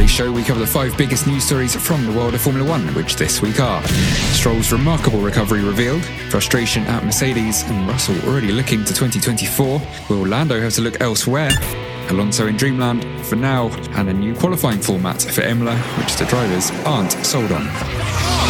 Today's show, we cover the five biggest news stories from the world of Formula One, which this week are Stroll's remarkable recovery revealed, frustration at Mercedes, and Russell already looking to 2024. Will Lando have to look elsewhere? Alonso in Dreamland for now, and a new qualifying format for Imola, which the drivers aren't sold on.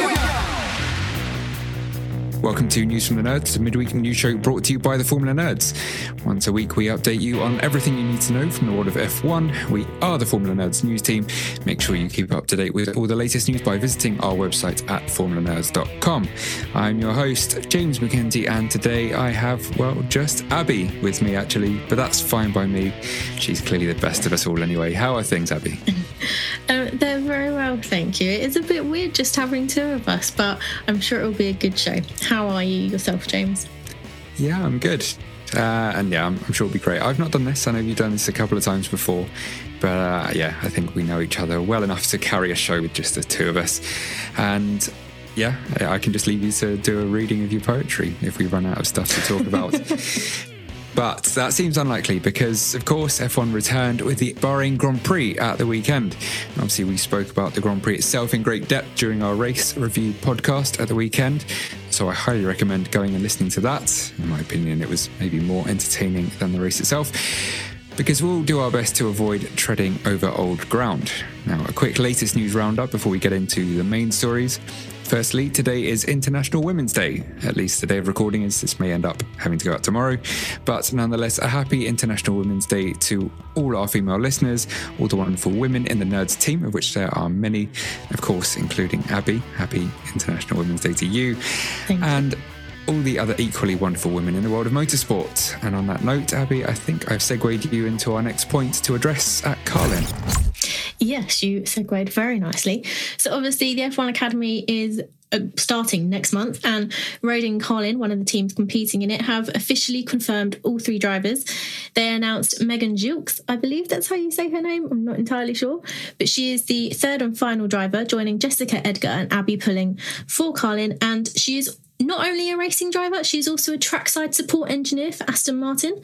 Welcome to News from the Nerds, a midweek news show brought to you by the Formula Nerds. Once a week, we update you on everything you need to know from the world of F1. We are the Formula Nerds news team. Make sure you keep up to date with all the latest news by visiting our website at formulanerds.com. I'm your host, James McKenzie, and today I have, well, just Abby with me actually, but that's fine by me. She's clearly the best of us all anyway. How are things, Abby? Um, they're very well, thank you. It's a bit weird just having two of us, but I'm sure it'll be a good show. How are you yourself, James? Yeah, I'm good. Uh, and yeah, I'm, I'm, sure it'll be great. I've not done this. I know you've done this a couple of times before, but uh, yeah, I think we know each other well enough to carry a show with just the two of us. And yeah, I can just leave you to do a reading of your poetry if we run out of stuff to talk about. But that seems unlikely because, of course, F1 returned with the Bahrain Grand Prix at the weekend. Obviously, we spoke about the Grand Prix itself in great depth during our race review podcast at the weekend. So I highly recommend going and listening to that. In my opinion, it was maybe more entertaining than the race itself because we'll do our best to avoid treading over old ground. Now, a quick latest news roundup before we get into the main stories. Firstly, today is International Women's Day. At least the day of recording is this may end up having to go out tomorrow. But nonetheless, a happy International Women's Day to all our female listeners, all the wonderful women in the Nerds team, of which there are many, of course, including Abby. Happy International Women's Day to you. Thank and all the other equally wonderful women in the world of motorsport. And on that note, Abby, I think I've segued you into our next point to address at Carlin. Yes, you segued very nicely. So, obviously, the F1 Academy is uh, starting next month, and Rodin Carlin, one of the teams competing in it, have officially confirmed all three drivers. They announced Megan Gilkes, I believe that's how you say her name, I'm not entirely sure, but she is the third and final driver, joining Jessica Edgar and Abbi Pulling for Carlin, and she is not only a racing driver, she's also a trackside support engineer for Aston Martin.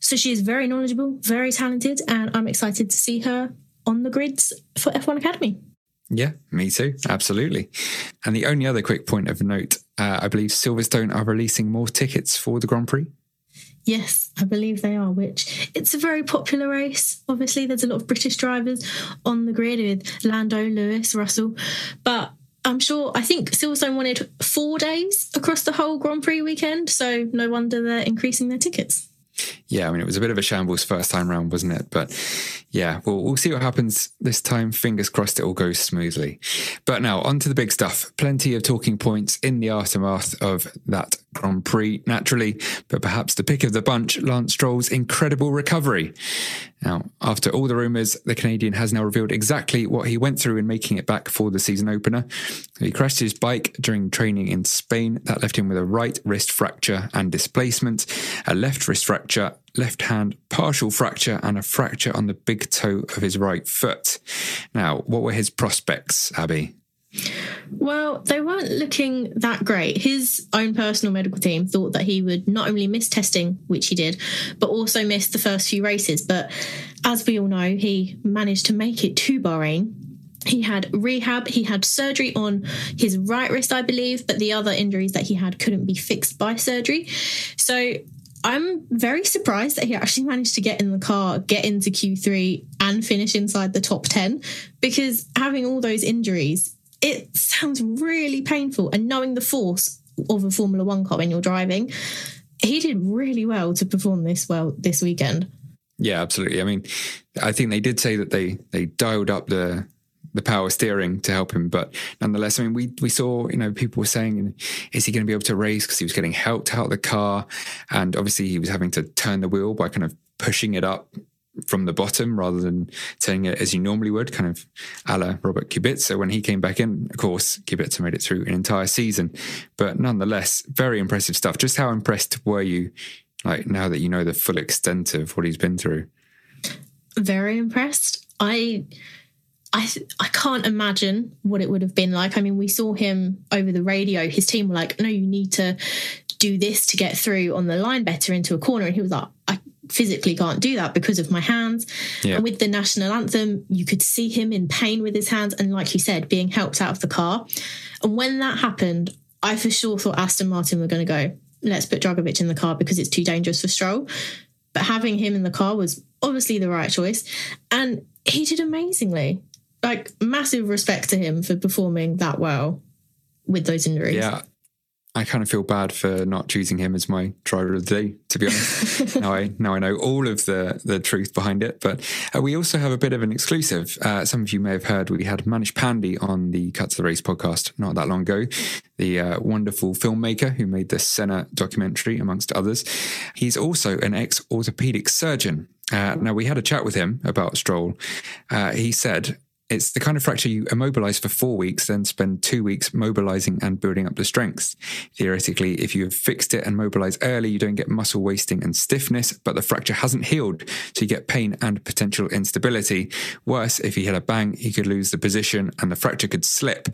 So she is very knowledgeable, very talented, and I'm excited to see her on the grids for F1 Academy. Yeah, me too. Absolutely. And the only other quick point of note, uh, I believe Silverstone are releasing more tickets for the Grand Prix. Yes, I believe they are, which it's a very popular race. Obviously, there's a lot of British drivers on the grid with Lando, Lewis, Russell. But I'm sure, I think Silverstone wanted four days across the whole Grand Prix weekend. So no wonder they're increasing their tickets. Yeah, I mean, it was a bit of a shambles first time round, wasn't it? But yeah, we'll, we'll see what happens this time. Fingers crossed it all goes smoothly. But now, on to the big stuff. Plenty of talking points in the aftermath of that Grand Prix, naturally, but perhaps the pick of the bunch, Lance Stroll's incredible recovery. Now, after all the rumours, the Canadian has now revealed exactly what he went through in making it back for the season opener. He crashed his bike during training in Spain. That left him with a right wrist fracture and displacement, a left wrist fracture, left hand partial fracture, and a fracture on the big toe of his right foot. Now, what were his prospects, Abby? Well, they weren't looking that great. His own personal medical team thought that he would not only miss testing, which he did, but also miss the first few races. But as we all know, he managed to make it to Bahrain. He had rehab, he had surgery on his right wrist, I believe, but the other injuries that he had couldn't be fixed by surgery. So I'm very surprised that he actually managed to get in the car, get into Q3, and finish inside the top 10 because having all those injuries it sounds really painful. And knowing the force of a Formula One car when you're driving, he did really well to perform this well this weekend. Yeah, absolutely. I mean, I think they did say that they they dialed up the the power steering to help him, but nonetheless, I mean, we we saw you know people were saying, is he going to be able to race because he was getting helped out of the car, and obviously he was having to turn the wheel by kind of pushing it up from the bottom rather than turning it as you normally would, kind of a la Robert Kubica. When he came back in, of course, Kubica made it through an entire season. But nonetheless, very impressive stuff. Just how impressed were you, like now that you know the full extent of what he's been through? Very impressed. I. I I can't imagine what it would have been like. I mean, we saw him over the radio. His team were like, "No, you need to do this to get through on the line better into a corner," and he was like, "I physically can't do that because of my hands. Yeah. And with the national anthem, you could see him in pain with his hands and, like you said, being helped out of the car. And when that happened, I for sure thought Aston Martin were going to go, let's put Drugovich in the car because it's too dangerous for Stroll. But having him in the car was obviously the right choice. And he did amazingly. Like, massive respect to him for performing that well with those injuries. Yeah. I kind of feel bad for not choosing him as my driver of the day. To be honest, now I now I know all of the the truth behind it. But uh, we also have a bit of an exclusive. Uh, some of you may have heard we had Manish Pandey on the Cut to the Race podcast not that long ago. The uh, wonderful filmmaker who made the Senna documentary, amongst others. He's also an ex orthopedic surgeon. Uh, now, we had a chat with him about Stroll. Uh, he said, it's the kind of fracture you immobilize for four weeks, then spend two weeks mobilizing and building up the strength. Theoretically, if you have fixed it and mobilized early, you don't get muscle wasting and stiffness, but the fracture hasn't healed, so you get pain and potential instability. Worse, if he had a bang, he could lose the position and the fracture could slip.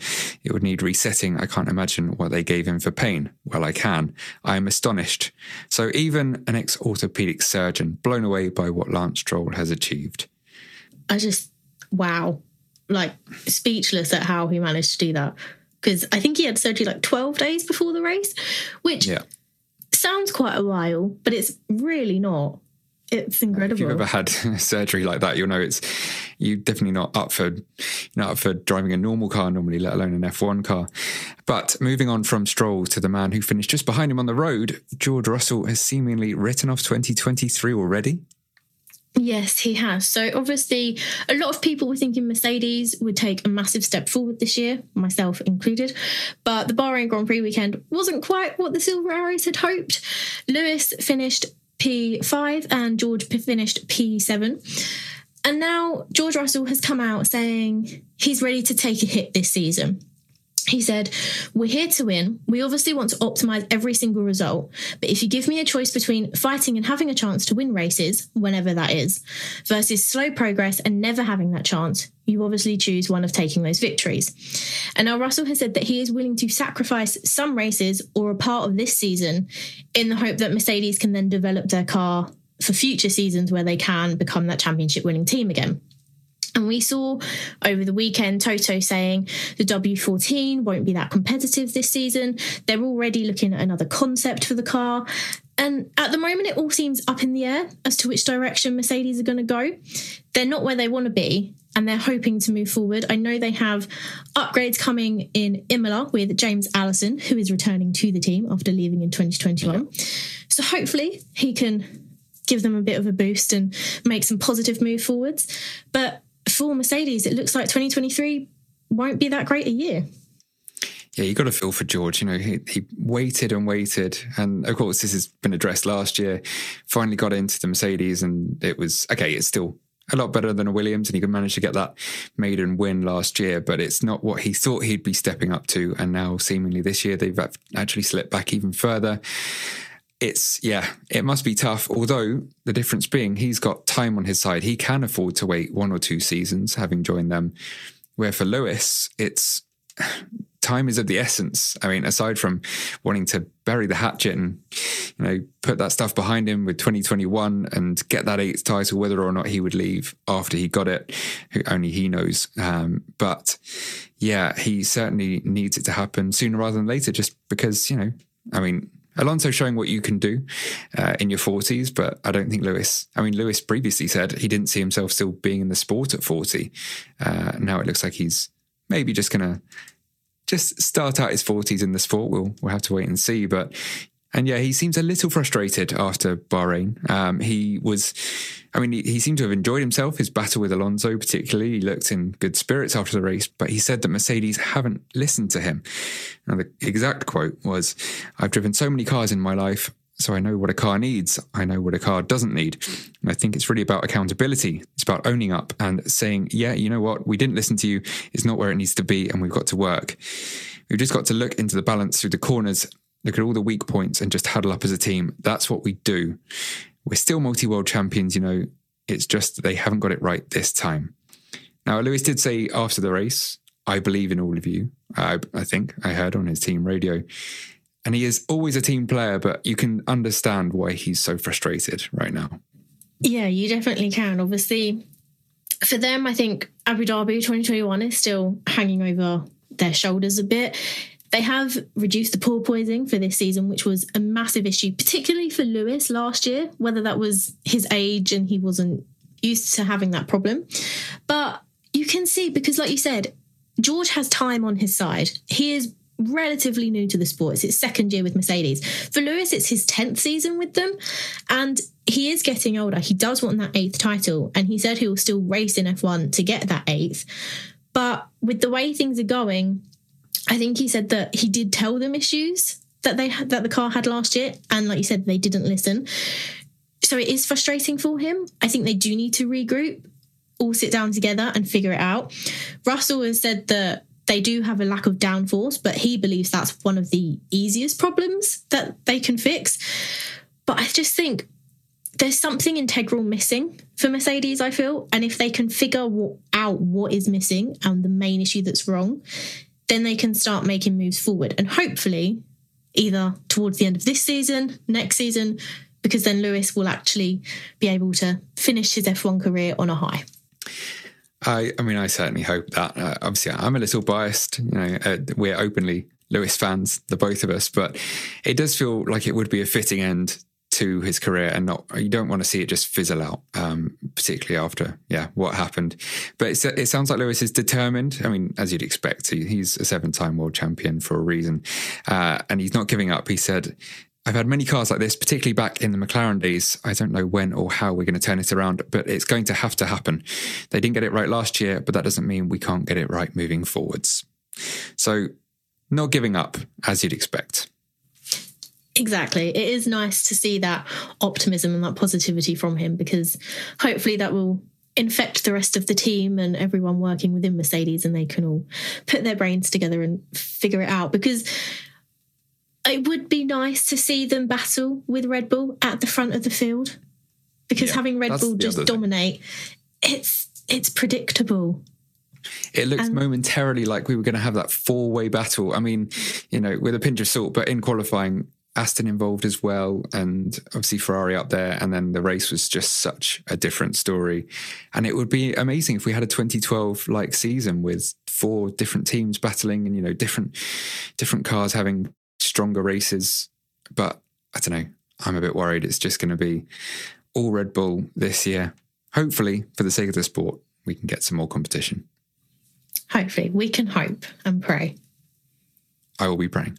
It would need resetting. I can't imagine what they gave him for pain. Well, I can. I am astonished. So even an ex orthopedic surgeon, blown away by what Lance Stroll has achieved. I just, wow like speechless at how he managed to do that because I think he had surgery like 12 days before the race, which yeah. sounds quite a while, but it's really not. It's incredible. If you've ever had surgery like that, you'll know it's you definitely not up for not up for driving a normal car normally, let alone an F1 car. But moving on from Stroll to the man who finished just behind him on the road, George Russell has seemingly written off 2023 already. Yes, he has. So obviously, a lot of people were thinking Mercedes would take a massive step forward this year, myself included. But the Bahrain Grand Prix weekend wasn't quite what the Silver Arrows had hoped. Lewis finished P5 and George finished P7. And now George Russell has come out saying he's ready to take a hit this season. He said, We're here to win. We obviously want to optimize every single result. But if you give me a choice between fighting and having a chance to win races, whenever that is, versus slow progress and never having that chance, you obviously choose one of taking those victories. And now Russell has said that he is willing to sacrifice some races or a part of this season in the hope that Mercedes can then develop their car for future seasons where they can become that championship winning team again. And we saw over the weekend Toto saying the W14 won't be that competitive this season. They're already looking at another concept for the car. And at the moment, it all seems up in the air as to which direction Mercedes are going to go. They're not where they want to be, and they're hoping to move forward. I know they have upgrades coming in Imola with James Allison, who is returning to the team after leaving in 2021. So hopefully, he can give them a bit of a boost and make some positive move forwards. But for Mercedes, it looks like 2023 won't be that great a year. Yeah, you got to feel for George. You know, he, he waited and waited. And of course, this has been addressed last year. Finally got into the Mercedes, and it was okay, it's still a lot better than a Williams, and he could manage to get that maiden win last year. But it's not what he thought he'd be stepping up to. And now, seemingly this year, they've actually slipped back even further. It's, yeah, it must be tough. Although the difference being he's got time on his side. He can afford to wait one or two seasons, having joined them. Where for Lewis, it's time is of the essence. I mean, aside from wanting to bury the hatchet and you know put that stuff behind him with 2021 and get that eighth title, whether or not he would leave after he got it, only he knows. Um, but yeah, he certainly needs it to happen sooner rather than later, just because you know, I mean. Alonso showing what you can do uh, in your 40s, but I don't think Lewis. I mean, Lewis previously said he didn't see himself still being in the sport at 40. Uh, now it looks like he's maybe just going to just start out his 40s in the sport. We'll, we'll have to wait and see. But, and yeah, he seems a little frustrated after Bahrain. Um, he was, I mean, he, he, seemed to have enjoyed himself, his battle with Alonso, particularly. He looked in good spirits after the race, but he said that Mercedes haven't listened to him. And the exact quote was I've driven so many cars in my life. So I know what a car needs. I know what a car doesn't need. And I think it's really about accountability. It's about owning up and saying, yeah, you know what? We didn't listen to you. It's not where it needs to be. And we've got to work. We've just got to look into the balance through the corners, look at all the weak points and just huddle up as a team. That's what we do. We're still multi world champions, you know. It's just they haven't got it right this time. Now, Lewis did say after the race, I believe in all of you. I, I think I heard on his team radio and he is always a team player, but you can understand why he's so frustrated right now. Yeah, you definitely can. Obviously, for them, I think Abu Dhabi 2021 is still hanging over their shoulders a bit. They have reduced the porpoising for this season, which was a massive issue, particularly for Lewis last year, whether that was his age and he wasn't used to having that problem. But you can see, because like you said, George has time on his side. He is relatively new to the sport. It's his second year with Mercedes. For Lewis, it's his 10th season with them. And he is getting older. He does want that eighth title. And he said he will still race in F1 to get that eighth. But with the way things are going, I think he said that he did tell them issues that they had, that the car had last year. And like you said, they didn't listen. So it is frustrating for him. I think they do need to regroup all sit down together and figure it out. Russell has said that they do have a lack of downforce, but he believes that's one of the easiest problems that they can fix. But I just think there's something integral missing for Mercedes, I feel. And if they can figure out what is missing and the main issue that's wrong, then they can start making moves forward. And hopefully, either towards the end of this season, next season, because then Lewis will actually be able to finish his F1 career on a high. I, I mean, I certainly hope that. Uh, obviously, I'm a little biased. You know, uh, we're openly Lewis fans, the both of us, but it does feel like it would be a fitting end to his career, and not you don't want to see it just fizzle out, um, particularly after yeah what happened. But it sounds like Lewis is determined. I mean, as you'd expect, he, he's a seven-time world champion for a reason, uh, and he's not giving up. He said I've had many cars like this, particularly back in the McLaren days. I don't know when or how we're going to turn it around, but it's going to have to happen. They didn't get it right last year, but that doesn't mean we can't get it right moving forwards. So, not giving up as you'd expect. Exactly. It is nice to see that optimism and that positivity from him because hopefully that will infect the rest of the team and everyone working within Mercedes and they can all put their brains together and figure it out because it would be nice to see them battle with Red Bull at the front of the field because yeah, having Red Bull just dominate, it's it's predictable. It looks and, momentarily like we were going to have that four way battle. I mean, you know, with a pinch of salt, but in qualifying, Aston involved as well, and obviously Ferrari up there. And then the race was just such a different story. And it would be amazing if we had a 2012 like season with four different teams battling and, you know, different different cars having stronger races. But I don't know. I'm a bit worried it's just going to be all Red Bull this year. Hopefully, for the sake of the sport, we can get some more competition. Hopefully, we can hope and pray. I will be praying.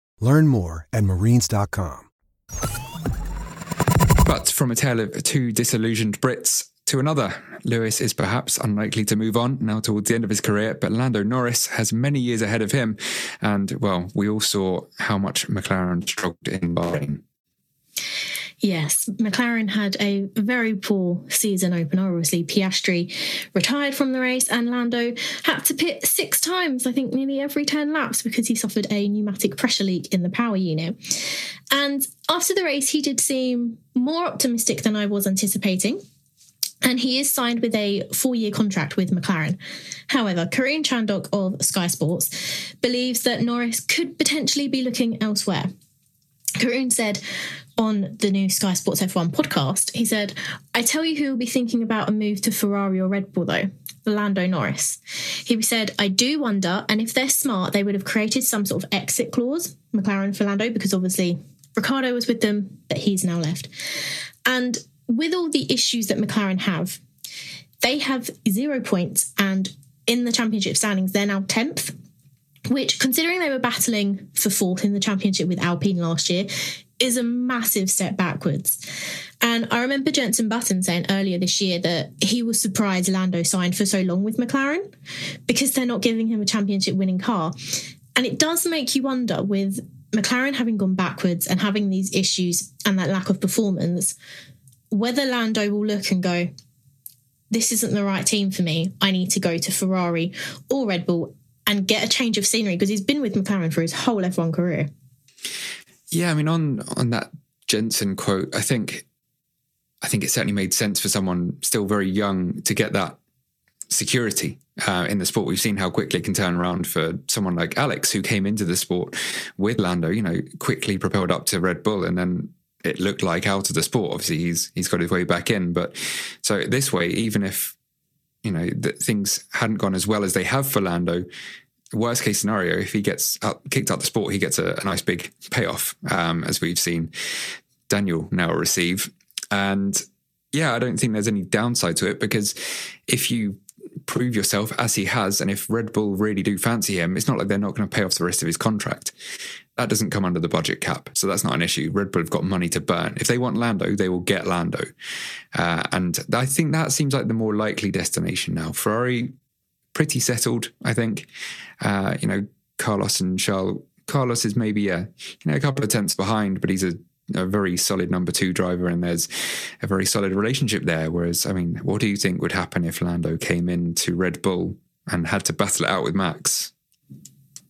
Learn more at marines.com. But from a tale of two disillusioned Brits to another, Lewis is perhaps unlikely to move on now towards the end of his career, but Lando Norris has many years ahead of him. And, well, we all saw how much McLaren struggled in Bahrain. Yes, McLaren had a very poor season opener. Obviously, Piastri retired from the race, and Lando had to pit six times, I think nearly every 10 laps, because he suffered a pneumatic pressure leak in the power unit. And after the race, he did seem more optimistic than I was anticipating. And he is signed with a four year contract with McLaren. However, Karun Chandhok of Sky Sports believes that Norris could potentially be looking elsewhere. Karun said on the new Sky Sports F1 podcast, he said, I tell you who will be thinking about a move to Ferrari or Red Bull, though Lando Norris. He said, I do wonder, and if they're smart, they would have created some sort of exit clause, McLaren for Lando, because obviously Ricciardo was with them, but he's now left. And with all the issues that McLaren have, they have zero points, and in the championship standings, they're now 10th which, considering they were battling for fourth in the championship with Alpine last year, is a massive step backwards. And I remember Jenson Button saying earlier this year that he was surprised Lando signed for so long with McLaren because they're not giving him a championship winning car. And it does make you wonder with McLaren having gone backwards and having these issues and that lack of performance, whether Lando will look and go, this isn't the right team for me. I need to go to Ferrari or Red Bull and get a change of scenery because he's been with McLaren for his whole F1 career. Yeah, I mean, on on that Jenson quote, I think I think it certainly made sense for someone still very young to get that security uh, in the sport. We've seen how quickly it can turn around for someone like Alex, who came into the sport with Lando, you know, quickly propelled up to Red Bull, and then it looked like out of the sport. Obviously, he's he's got his way back in, but so this way, even if you know that things hadn't gone as well as they have for Lando, worst case scenario, if he gets kicked out the sport, he gets a, a nice big payoff, um, as we've seen Daniel now receive. And yeah, I don't think there's any downside to it because if you prove yourself as he has, and if Red Bull really do fancy him, it's not like they're not going to pay off the rest of his contract. That doesn't come under the budget cap, so that's not an issue. Red Bull have got money to burn. If they want Lando, they will get Lando, uh, and I think that seems like the more likely destination now. Ferrari pretty settled, I think. Uh, you know, Carlos and Charles. Carlos is maybe a you know a couple of tenths behind, but he's a, a very solid number two driver, and there's a very solid relationship there. Whereas, I mean, what do you think would happen if Lando came in to Red Bull and had to battle it out with Max?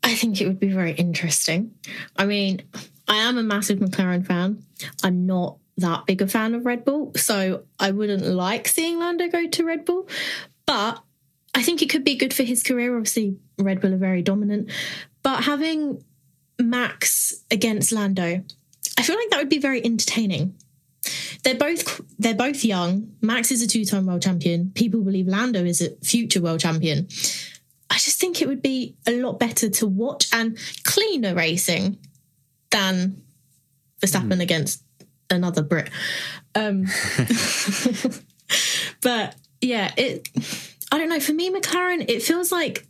I think it would be very interesting. I mean, I am a massive McLaren fan. I'm not that big a fan of Red Bull, so I wouldn't like seeing Lando go to Red Bull. But I think it could be good for his career. Obviously, Red Bull are very dominant, but having Max against Lando, I feel like that would be very entertaining they're both they're both young. Max is a two-time world champion. People believe Lando is a future world champion. I just think it would be a lot better to watch and cleaner racing than Verstappen mm. against another Brit. Um, but yeah, it. I don't know. For me, McLaren, it feels like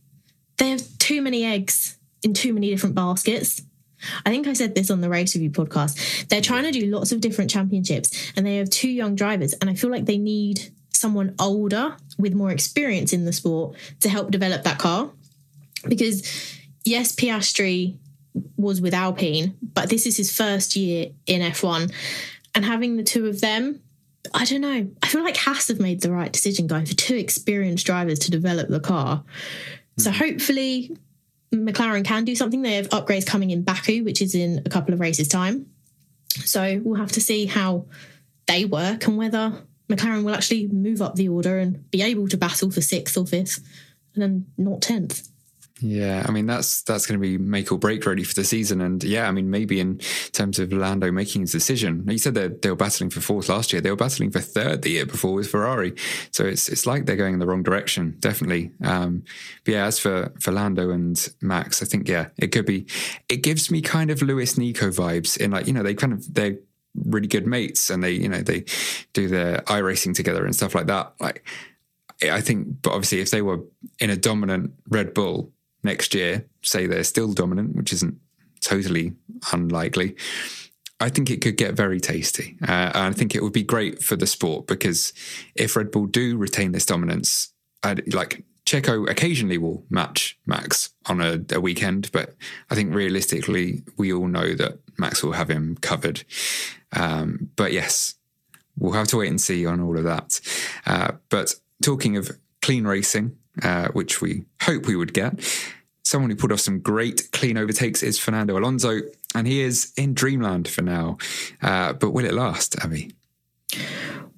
they have too many eggs in too many different baskets. I think I said this on the Race Review podcast. They're trying to do lots of different championships and they have two young drivers. And I feel like they need someone older with more experience in the sport to help develop that car. Because, yes, Piastri was with Alpine, but this is his first year in F1. And having the two of them, I don't know. I feel like Haas have made the right decision going for two experienced drivers to develop the car. Mm-hmm. So hopefully McLaren can do something. They have upgrades coming in Baku, which is in a couple of races' time. So we'll have to see how they work and whether McLaren will actually move up the order and be able to battle for sixth or fifth and then not tenth. Yeah, I mean that's that's going to be make or break ready for the season, and yeah, I mean maybe in terms of Lando making his decision. You said that they were battling for fourth last year; they were battling for third the year before with Ferrari. So it's it's like they're going in the wrong direction, definitely. Um, but yeah, as for for Lando and Max, I think yeah, it could be. It gives me kind of Lewis Nico vibes in like you know they kind of they're really good mates and they you know they do their iRacing together and stuff like that. Like I think, but obviously if they were in a dominant Red Bull next year, say they're still dominant, which isn't totally unlikely, I think it could get very tasty. Uh, and I think it would be great for the sport because if Red Bull do retain this dominance, I'd, like Checo occasionally will match Max on a, a, weekend, but I think realistically, we all know that Max will have him covered. Um, but yes, we'll have to wait and see on all of that. Uh, but talking of clean racing, uh, which we hope we would get. Someone who pulled off some great clean overtakes is Fernando Alonso, and he is in dreamland for now. Uh, but will it last, Abby?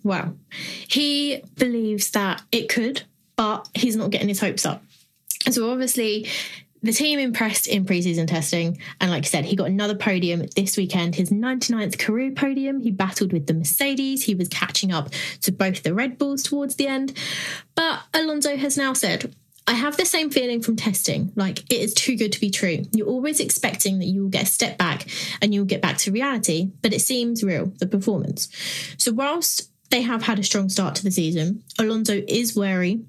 Well, he believes that it could, but he's not getting his hopes up. So obviously, the team impressed in preseason testing. And like I said, he got another podium this weekend, his 99th career podium. He battled with the Mercedes. He was catching up to both the Red Bulls towards the end. But Alonso has now said, I have the same feeling from testing. Like it is too good to be true. You're always expecting that you will get a step back and you'll get back to reality, but it seems real, the performance. So, whilst they have had a strong start to the season, Alonso is wary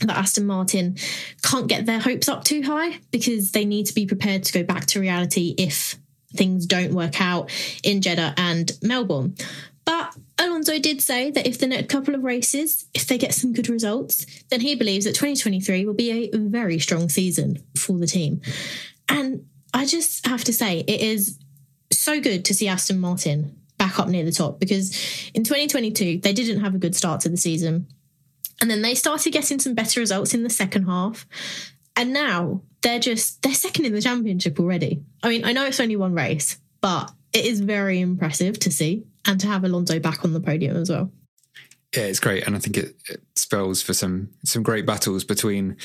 that Aston Martin can't get their hopes up too high because they need to be prepared to go back to reality if things don't work out in Jeddah and Melbourne. But Alonso did say that if the next couple of races, if they get some good results, then he believes that 2023 will be a very strong season for the team. And I just have to say, it is so good to see Aston Martin back up near the top because in 2022, they didn't have a good start to the season. And then they started getting some better results in the second half. And now they're just, they're second in the championship already. I mean, I know it's only one race, but it is very impressive to see and to have Alonso back on the podium as well. Yeah, it's great, and I think it, it spells for some some great battles between.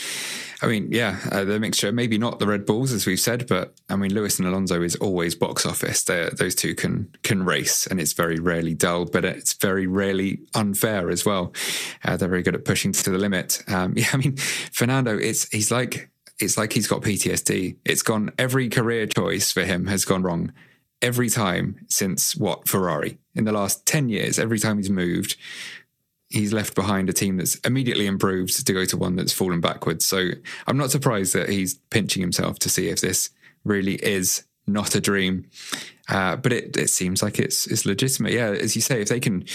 I mean, yeah, uh, the mixture. Maybe not the Red Bulls as we've said, but I mean, Lewis and Alonso is always box office. They're, those two can can race, and it's very rarely dull, but it's very rarely unfair as well. Uh, they're very good at pushing to the limit. Um, yeah, I mean, Fernando, it's he's like it's like he's got PTSD. It's gone. Every career choice for him has gone wrong every time since what Ferrari in the last 10 years every time he's moved he's left behind a team that's immediately improved to go to one that's fallen backwards. So I'm not surprised that he's pinching himself to see if this really is not a dream. Uh, but it, it seems like it's it's legitimate. Yeah, as you say, if they can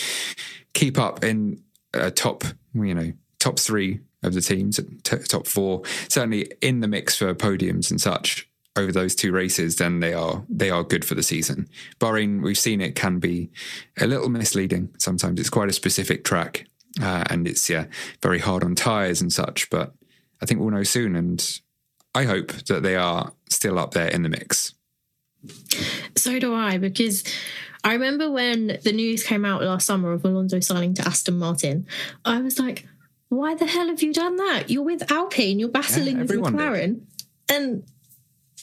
keep up in a top, you know, top three of the teams, t- top four, certainly in the mix for podiums and such over those two races, then they are they are good for the season. Bahrain, we've seen it can be a little misleading sometimes. It's quite a specific track, uh, and it's yeah very hard on tires and such. But I think we'll know soon, and I hope that they are still up there in the mix. So do I, because I remember when the news came out last summer of Alonso signing to Aston Martin. I was like, "Why the hell have you done that? You're with Alpine. You're battling yeah, with McLaren." Did. And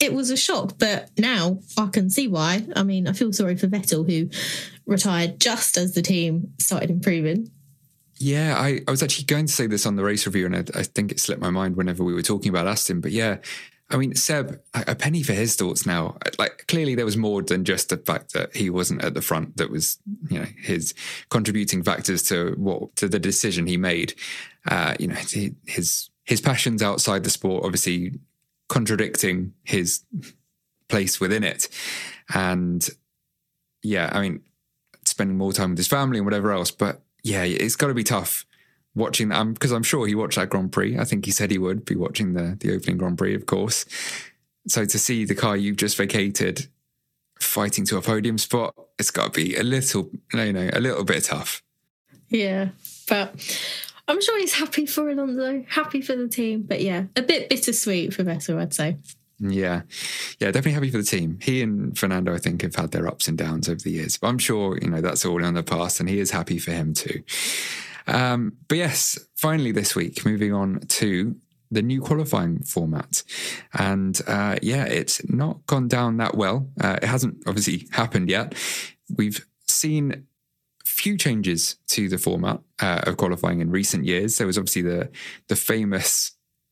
it was a shock, but now I can see why. I mean, I feel sorry for Vettel, who retired just as the team started improving. Yeah, I, I was actually going to say this on the race review, and I, I think it slipped my mind whenever we were talking about Aston. But yeah, I mean, Seb, a penny for his thoughts now. Like, clearly, there was more than just the fact that he wasn't at the front that was, you know, his contributing factors to what to the decision he made. Uh, you know, his his passions outside the sport, obviously contradicting his place within it, and yeah, I mean, spending more time with his family and whatever else. But yeah, it's got to be tough watching that because I'm sure he watched that Grand Prix. I think he said he would be watching the the opening Grand Prix, of course. So to see the car you've just vacated fighting to a podium spot, it's got to be a little, you know, a little bit tough. Yeah, but I'm sure he's happy for Alonso, happy for the team. But yeah, a bit bittersweet for Vettel, I'd say. Yeah, yeah, definitely happy for the team. He and Fernando, I think, have had their ups and downs over the years, but I'm sure you know that's all in the past, and he is happy for him too. Um, but yes, finally this week, moving on to the new qualifying format. And uh, yeah, it's not gone down that well. Uh, it hasn't obviously happened yet. We've seen few changes to the format uh, of qualifying in recent years. There was obviously the the famous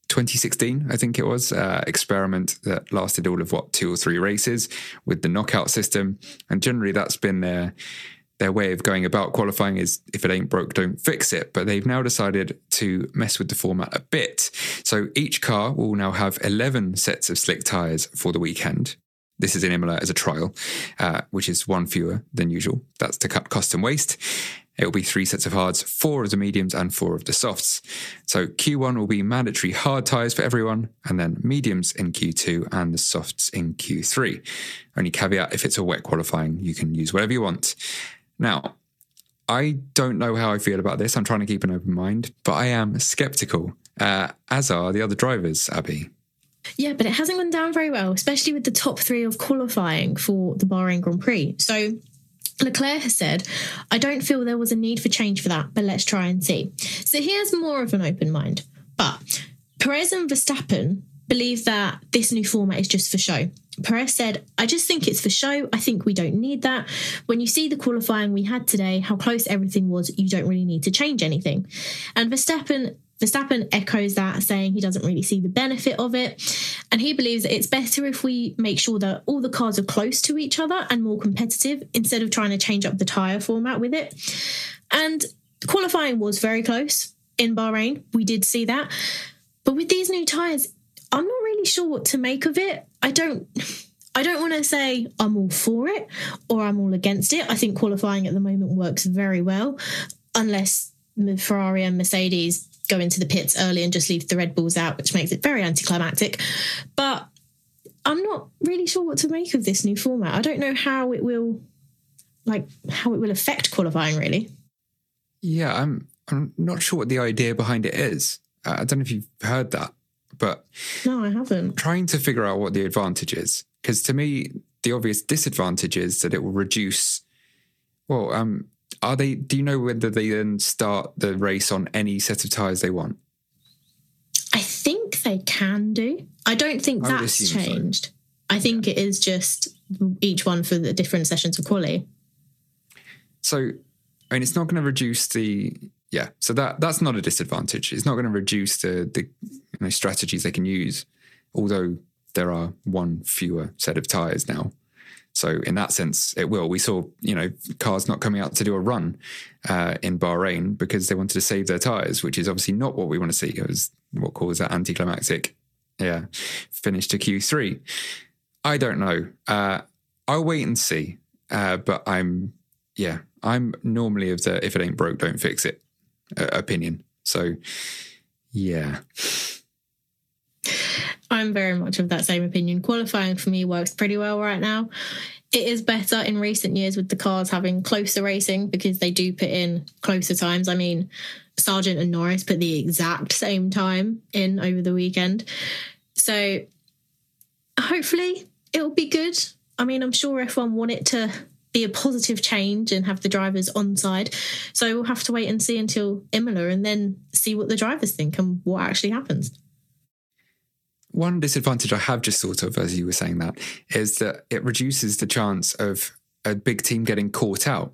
2016, I think it was, uh, experiment that lasted all of what two or three races with the knockout system, and generally that's been their their way of going about qualifying is if it ain't broke, don't fix it. But they've now decided to mess with the format a bit. So each car will now have 11 sets of slick tyres for the weekend. This is in Imola as a trial, uh, which is one fewer than usual. That's to cut cost and waste. It will be three sets of hards, four of the mediums and four of the softs. So Q1 will be mandatory hard tyres for everyone, and then mediums in Q2 and the softs in Q3. Only caveat if it's a wet qualifying, you can use whatever you want. Now, I don't know how I feel about this. I'm trying to keep an open mind, but I am skeptical, uh, as are the other drivers, Abby. Yeah, but it hasn't gone down very well, especially with the top three of qualifying for the Bahrain Grand Prix. So Leclerc has said, I don't feel there was a need for change for that, but let's try and see. So he has more of an open mind. But Perez and Verstappen believe that this new format is just for show. Perez said, I just think it's for show. I think we don't need that. When you see the qualifying we had today, how close everything was, you don't really need to change anything. And Verstappen Verstappen echoes that, saying he doesn't really see the benefit of it. And he believes it's better if we make sure that all the cars are close to each other and more competitive instead of trying to change up the tyre format with it. And qualifying was very close in Bahrain. We did see that. But with these new tyres, I'm not really sure what to make of it. I don't. I don't want to say I'm all for it or I'm all against it. I think qualifying at the moment works very well, unless Ferrari and Mercedes go into the pits early and just leave the Red Bulls out, which makes it very anticlimactic. But I'm not really sure what to make of this new format. I don't know how it will, like, how it will affect qualifying. Really. Yeah, I'm. I'm not sure what the idea behind it is. Uh, I don't know if you've heard that, but no, I haven't. Trying to figure out what the advantage is, because to me, the obvious disadvantage is that it will reduce. Well, um, are they? Do you know whether they then start the race on any set of tires they want? I think they can do. I don't think I that's changed. So. I think yeah. it is just each one for the different sessions of quality. So, I mean, it's not going to reduce the yeah. So that that's not a disadvantage. It's not going to reduce the the you know, strategies they can use, although there are one fewer set of tires now. So in that sense, it will. We saw, you know, cars not coming out to do a run uh, in Bahrain because they wanted to save their tires, which is obviously not what we want to see. It was what caused that anticlimactic, yeah, finish to Q3. I don't know. Uh, I'll wait and see. Uh, but I'm, yeah, I'm normally of the if it ain't broke, don't fix it uh, opinion. So, yeah. I'm very much of that same opinion. Qualifying for me works pretty well right now. It is better in recent years with the cars having closer racing because they do put in closer times. I mean, Sargent and Norris put the exact same time in over the weekend. So hopefully it'll be good. I mean, I'm sure F1 want it to be a positive change and have the drivers on side. So we'll have to wait and see until Imola and then see what the drivers think and what actually happens. One disadvantage I have just thought of as you were saying that is that it reduces the chance of a big team getting caught out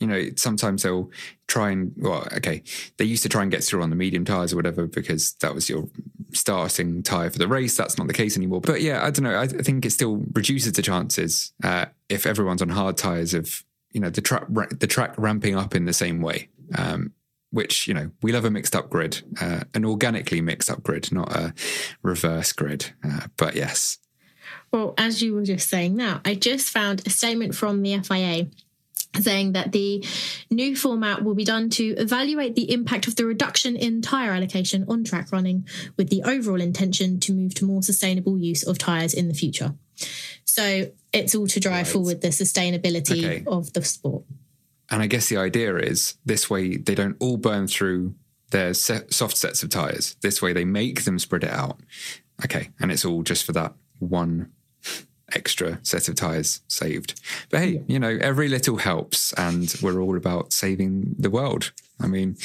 you know, sometimes they'll try and, well, okay, they used to try and get through on the medium tyres or whatever because that was your starting tyre for the race. That's not the case anymore. But yeah, I don't know. I, I think it still reduces the chances uh, if everyone's on hard tyres of, you know, the track, the track ramping up in the same way. Um, which you know we love a mixed up grid, uh, an organically mixed up grid, not a reverse grid. Uh, but yes. Well, as you were just saying now, I just found a statement from the FIA saying that the new format will be done to evaluate the impact of the reduction in tyre allocation on track running with the overall intention to move to more sustainable use of tyres in the future. So it's all to drive right. forward the sustainability okay. of the sport. And I guess the idea is this way they don't all burn through their soft sets of tyres. This way they make them spread it out. Okay. And it's all just for that one extra set of tires saved. But hey, you know, every little helps, and we're all about saving the world. I mean,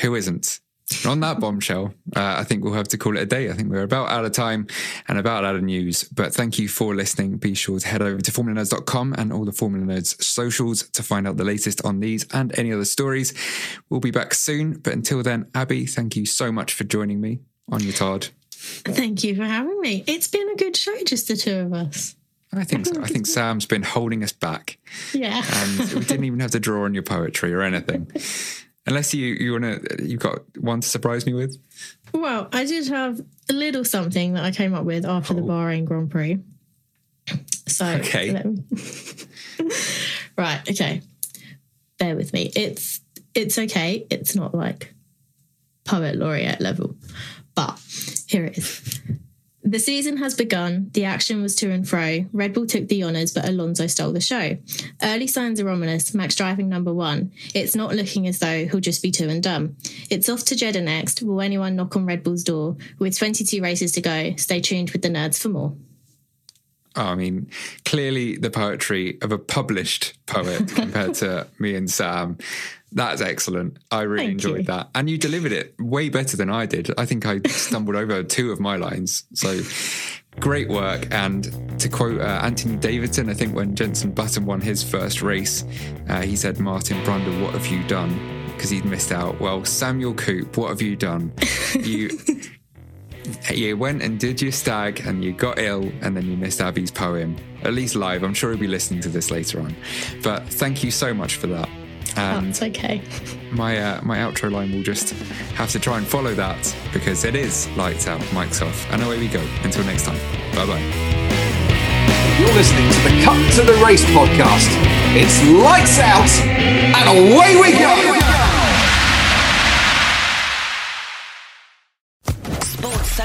who isn't? On that bombshell, uh, I think we'll have to call it a day. I think we're about out of time and about out of news. But thank you for listening. Be sure to head over to formulanerds.com and all the Formula Nerds socials to find out the latest on these and any other stories. We'll be back soon. But until then, Abby, thank you so much for joining me on your Tard. Thank you for having me. It's been a good show, just the two of us. I think so. I think Sam's been holding us back. Yeah. And we didn't even have to draw on your poetry or anything. Unless you you wanna you've got one to surprise me with. Well, I did have a little something that I came up with after oh. the Bahrain Grand Prix. So okay, right, okay. Bear with me. It's it's okay. It's not like poet laureate level, but here it is. The season has begun. The action was to and fro. Red Bull took the honours, but Alonso stole the show. Early signs are ominous. Max driving number one. It's not looking as though he'll just be two and done. It's off to Jeddah next. Will anyone knock on Red Bull's door? With 22 races to go, stay tuned with the nerds for more. Oh, I mean, clearly the poetry of a published poet compared to me and Sam. That's excellent. I really Thank enjoyed you. that. And you delivered it way better than I did. I think I stumbled over two of my lines. So great work. And to quote uh, Anthony Davidson, I think when Jenson Button won his first race, uh, he said, Martin Brundle, what have you done? Because he'd missed out. Well, Samuel Coop, what have you done? You. you went and did your stag and you got ill and then you missed Abby's poem, at least live. I'm sure he'll be listening to this later on. But thank you so much for that. And That's okay. My uh, my outro line will just have to try and follow that because it is lights out, mics off, and away we go. Until next time, bye bye. You're listening to the Cut to the Race podcast. It's lights out and away we go.